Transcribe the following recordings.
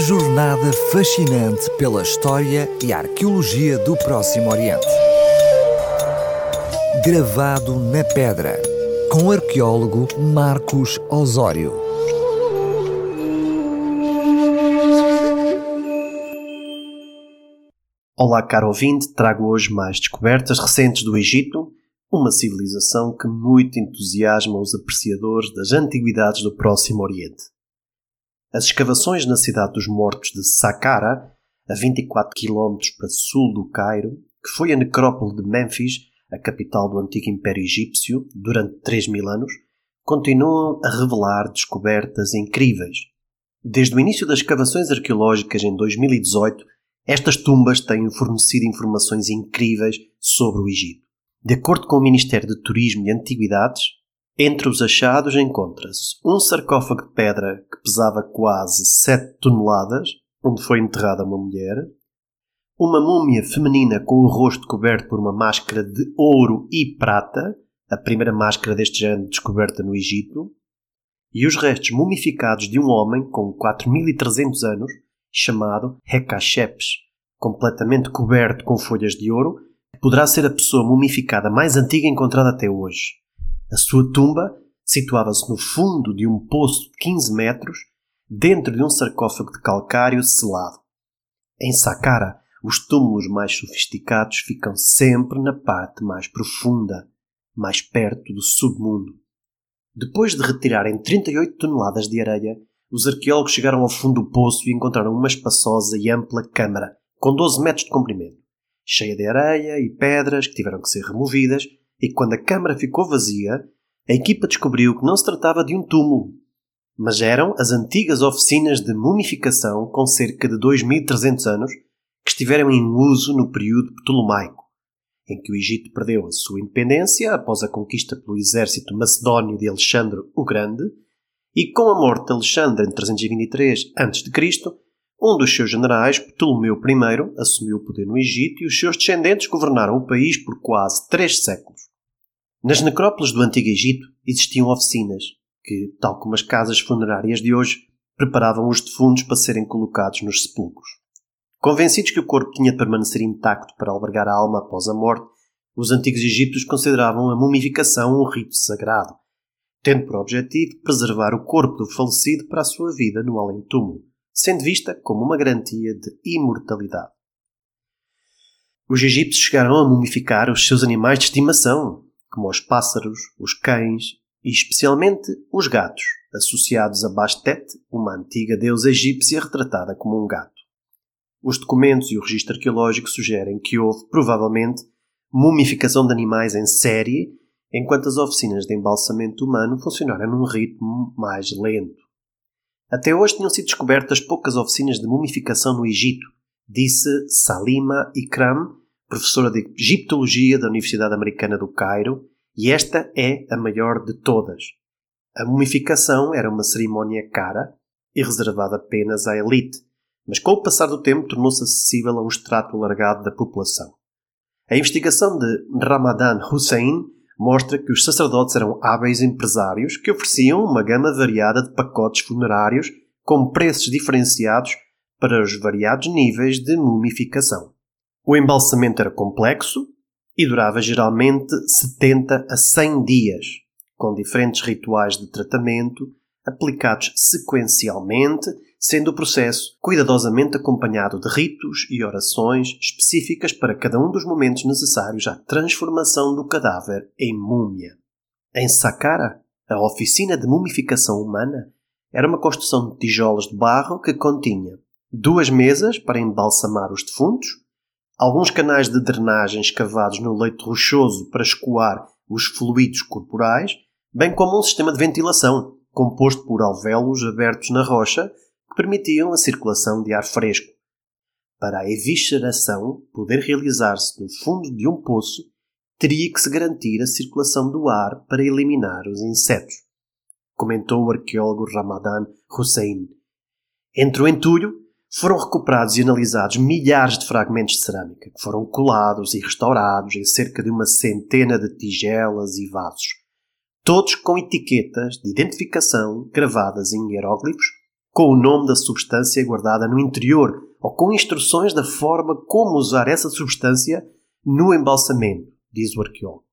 Jornada fascinante pela história e arqueologia do Próximo Oriente. Gravado na pedra, com o arqueólogo Marcos Osório. Olá, caro ouvinte, trago hoje mais descobertas recentes do Egito, uma civilização que muito entusiasma os apreciadores das antiguidades do Próximo Oriente. As escavações na cidade dos mortos de Saqqara, a 24 km para sul do Cairo, que foi a necrópole de Mênfis, a capital do antigo Império Egípcio, durante 3 mil anos, continuam a revelar descobertas incríveis. Desde o início das escavações arqueológicas em 2018, estas tumbas têm fornecido informações incríveis sobre o Egito. De acordo com o Ministério de Turismo e Antiguidades, entre os achados encontra-se um sarcófago de pedra que pesava quase 7 toneladas, onde foi enterrada uma mulher, uma múmia feminina com o rosto coberto por uma máscara de ouro e prata, a primeira máscara deste género descoberta no Egito, e os restos mumificados de um homem com 4.300 anos, chamado Hekashepes, completamente coberto com folhas de ouro, que poderá ser a pessoa mumificada mais antiga encontrada até hoje. A sua tumba situava-se no fundo de um poço de 15 metros, dentro de um sarcófago de calcário selado. Em Saqqara, os túmulos mais sofisticados ficam sempre na parte mais profunda, mais perto do submundo. Depois de retirarem 38 toneladas de areia, os arqueólogos chegaram ao fundo do poço e encontraram uma espaçosa e ampla câmara, com 12 metros de comprimento, cheia de areia e pedras que tiveram que ser removidas e quando a câmara ficou vazia, a equipa descobriu que não se tratava de um túmulo, mas eram as antigas oficinas de mumificação com cerca de 2.300 anos que estiveram em uso no período ptolomaico, em que o Egito perdeu a sua independência após a conquista pelo exército macedónio de Alexandre o Grande e com a morte de Alexandre em 323 a.C., um dos seus generais, Ptolomeu I, assumiu o poder no Egito e os seus descendentes governaram o país por quase três séculos. Nas necrópoles do Antigo Egito existiam oficinas que, tal como as casas funerárias de hoje, preparavam os defuntos para serem colocados nos sepulcros. Convencidos que o corpo tinha de permanecer intacto para albergar a alma após a morte, os antigos egípcios consideravam a mumificação um rito sagrado, tendo por objetivo preservar o corpo do falecido para a sua vida no além-túmulo, sendo vista como uma garantia de imortalidade. Os egípcios chegaram a mumificar os seus animais de estimação, como os pássaros, os cães e especialmente os gatos, associados a Bastet, uma antiga deusa egípcia retratada como um gato. Os documentos e o registro arqueológico sugerem que houve, provavelmente, mumificação de animais em série, enquanto as oficinas de embalsamento humano funcionaram num ritmo mais lento. Até hoje tinham sido descobertas poucas oficinas de mumificação no Egito, disse Salima Ikram, professora de Egiptologia da Universidade Americana do Cairo, e esta é a maior de todas. A mumificação era uma cerimónia cara e reservada apenas à elite, mas com o passar do tempo tornou-se acessível a um extrato alargado da população. A investigação de Ramadan Hussein mostra que os sacerdotes eram hábeis empresários que ofereciam uma gama variada de pacotes funerários com preços diferenciados para os variados níveis de mumificação. O embalsamento era complexo e durava geralmente 70 a 100 dias, com diferentes rituais de tratamento aplicados sequencialmente, sendo o processo cuidadosamente acompanhado de ritos e orações específicas para cada um dos momentos necessários à transformação do cadáver em múmia. Em Saqqara, a oficina de mumificação humana era uma construção de tijolos de barro que continha duas mesas para embalsamar os defuntos, alguns canais de drenagem escavados no leito rochoso para escoar os fluidos corporais, bem como um sistema de ventilação, composto por alvéolos abertos na rocha que permitiam a circulação de ar fresco. Para a evisceração poder realizar-se no fundo de um poço, teria que se garantir a circulação do ar para eliminar os insetos, comentou o arqueólogo Ramadan Hussein. Entre o entulho foram recuperados e analisados milhares de fragmentos de cerâmica, que foram colados e restaurados em cerca de uma centena de tigelas e vasos, todos com etiquetas de identificação gravadas em hieróglifos com o nome da substância guardada no interior ou com instruções da forma como usar essa substância no embalsamento, diz o arqueólogo.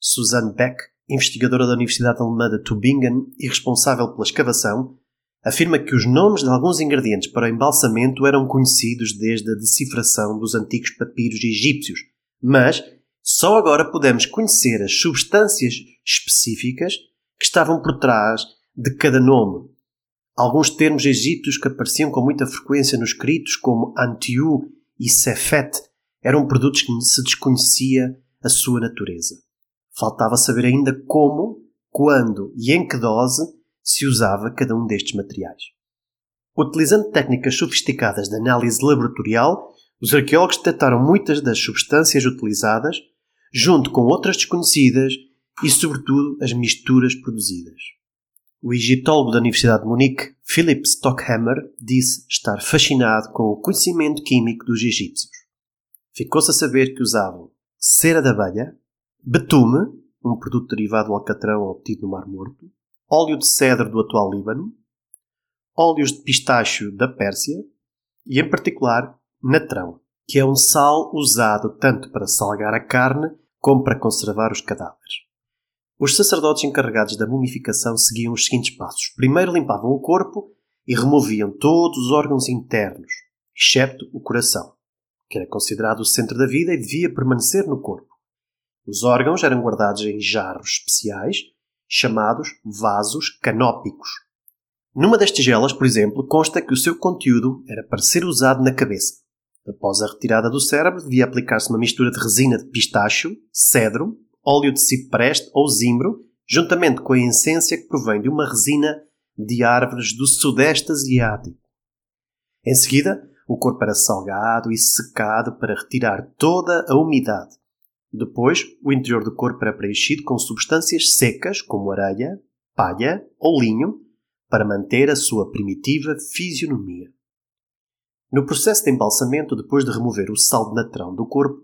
Susanne Beck, investigadora da Universidade Alemã de Tübingen e responsável pela escavação, afirma que os nomes de alguns ingredientes para o embalsamento eram conhecidos desde a decifração dos antigos papiros egípcios, mas só agora podemos conhecer as substâncias específicas que estavam por trás de cada nome. Alguns termos egípcios que apareciam com muita frequência nos escritos, como Antiu e Sefet, eram produtos que se desconhecia a sua natureza. Faltava saber ainda como, quando e em que dose se usava cada um destes materiais. Utilizando técnicas sofisticadas de análise laboratorial, os arqueólogos detectaram muitas das substâncias utilizadas, junto com outras desconhecidas e, sobretudo, as misturas produzidas. O egiptólogo da Universidade de Munique, Philip Stockhammer, disse estar fascinado com o conhecimento químico dos egípcios. Ficou-se a saber que usavam cera de abelha, betume, um produto derivado do alcatrão obtido no Mar Morto, óleo de cedro do atual Líbano, óleos de pistacho da Pérsia e, em particular, natrão, que é um sal usado tanto para salgar a carne como para conservar os cadáveres. Os sacerdotes encarregados da mumificação seguiam os seguintes passos. Primeiro limpavam o corpo e removiam todos os órgãos internos, excepto o coração, que era considerado o centro da vida e devia permanecer no corpo. Os órgãos eram guardados em jarros especiais chamados vasos canópicos. Numa das tigelas, por exemplo, consta que o seu conteúdo era para ser usado na cabeça. Após a retirada do cérebro, devia aplicar-se uma mistura de resina de pistacho, cedro, óleo de cipreste ou zimbro, juntamente com a essência que provém de uma resina de árvores do Sudeste Asiático. Em seguida, o corpo era salgado e secado para retirar toda a umidade. Depois, o interior do corpo era preenchido com substâncias secas, como areia, palha ou linho, para manter a sua primitiva fisionomia. No processo de embalsamento, depois de remover o sal de natrão do corpo,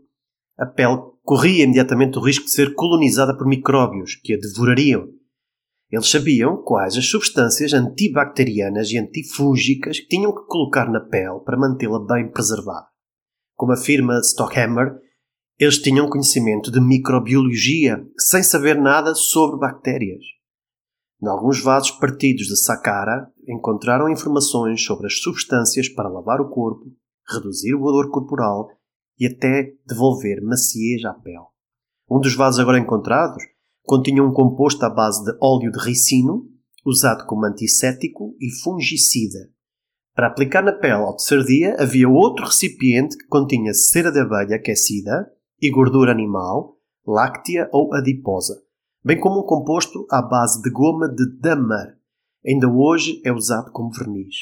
a pele corria imediatamente o risco de ser colonizada por micróbios que a devorariam. Eles sabiam quais as substâncias antibacterianas e antifúngicas que tinham que colocar na pele para mantê-la bem preservada. Como afirma Stockhammer, eles tinham conhecimento de microbiologia sem saber nada sobre bactérias. Em alguns vasos partidos de Saqqara encontraram informações sobre as substâncias para lavar o corpo, reduzir o odor corporal e até devolver maciez à pele. Um dos vasos agora encontrados continha um composto à base de óleo de ricino, usado como antisséptico e fungicida. Para aplicar na pele ao terceiro dia, havia outro recipiente que continha cera de abelha aquecida, e gordura animal, láctea ou adiposa, bem como um composto à base de goma de damar. Ainda hoje é usado como verniz.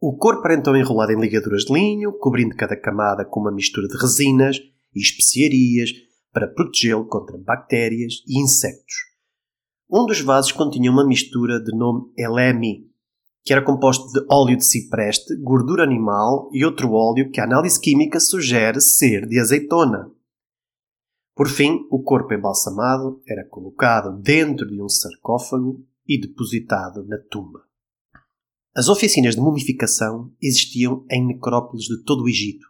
O corpo era então enrolado em ligaduras de linho, cobrindo cada camada com uma mistura de resinas e especiarias para protegê-lo contra bactérias e insectos. Um dos vasos continha uma mistura de nome Elemi, que era composto de óleo de cipreste, gordura animal e outro óleo que a análise química sugere ser de azeitona. Por fim, o corpo embalsamado era colocado dentro de um sarcófago e depositado na tumba. As oficinas de mumificação existiam em necrópolis de todo o Egito,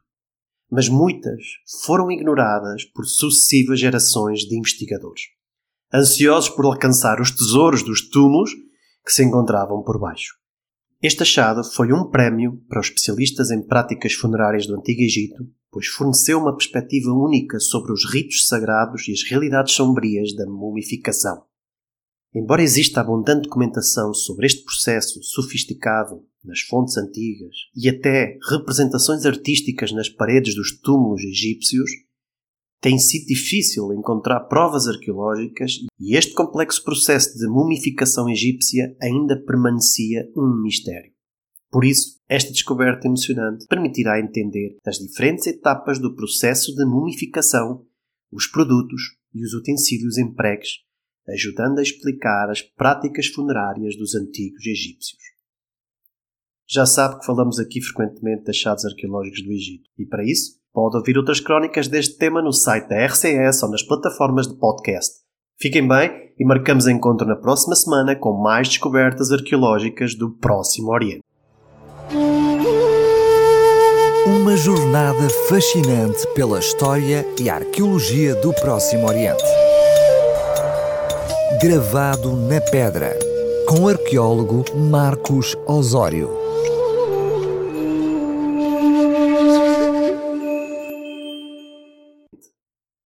mas muitas foram ignoradas por sucessivas gerações de investigadores, ansiosos por alcançar os tesouros dos túmulos que se encontravam por baixo. Este achado foi um prémio para os especialistas em práticas funerárias do Antigo Egito, pois forneceu uma perspectiva única sobre os ritos sagrados e as realidades sombrias da mumificação. Embora exista abundante documentação sobre este processo sofisticado nas fontes antigas e até representações artísticas nas paredes dos túmulos egípcios, tem sido difícil encontrar provas arqueológicas e este complexo processo de mumificação egípcia ainda permanecia um mistério. Por isso, esta descoberta emocionante permitirá entender as diferentes etapas do processo de mumificação, os produtos e os utensílios empregues, ajudando a explicar as práticas funerárias dos antigos egípcios. Já sabe que falamos aqui frequentemente de achados arqueológicos do Egito, e para isso Pode ouvir outras crónicas deste tema no site da RCS ou nas plataformas de podcast. Fiquem bem e marcamos encontro na próxima semana com mais descobertas arqueológicas do Próximo Oriente. Uma jornada fascinante pela história e arqueologia do Próximo Oriente. Gravado na pedra, com o arqueólogo Marcos Osório.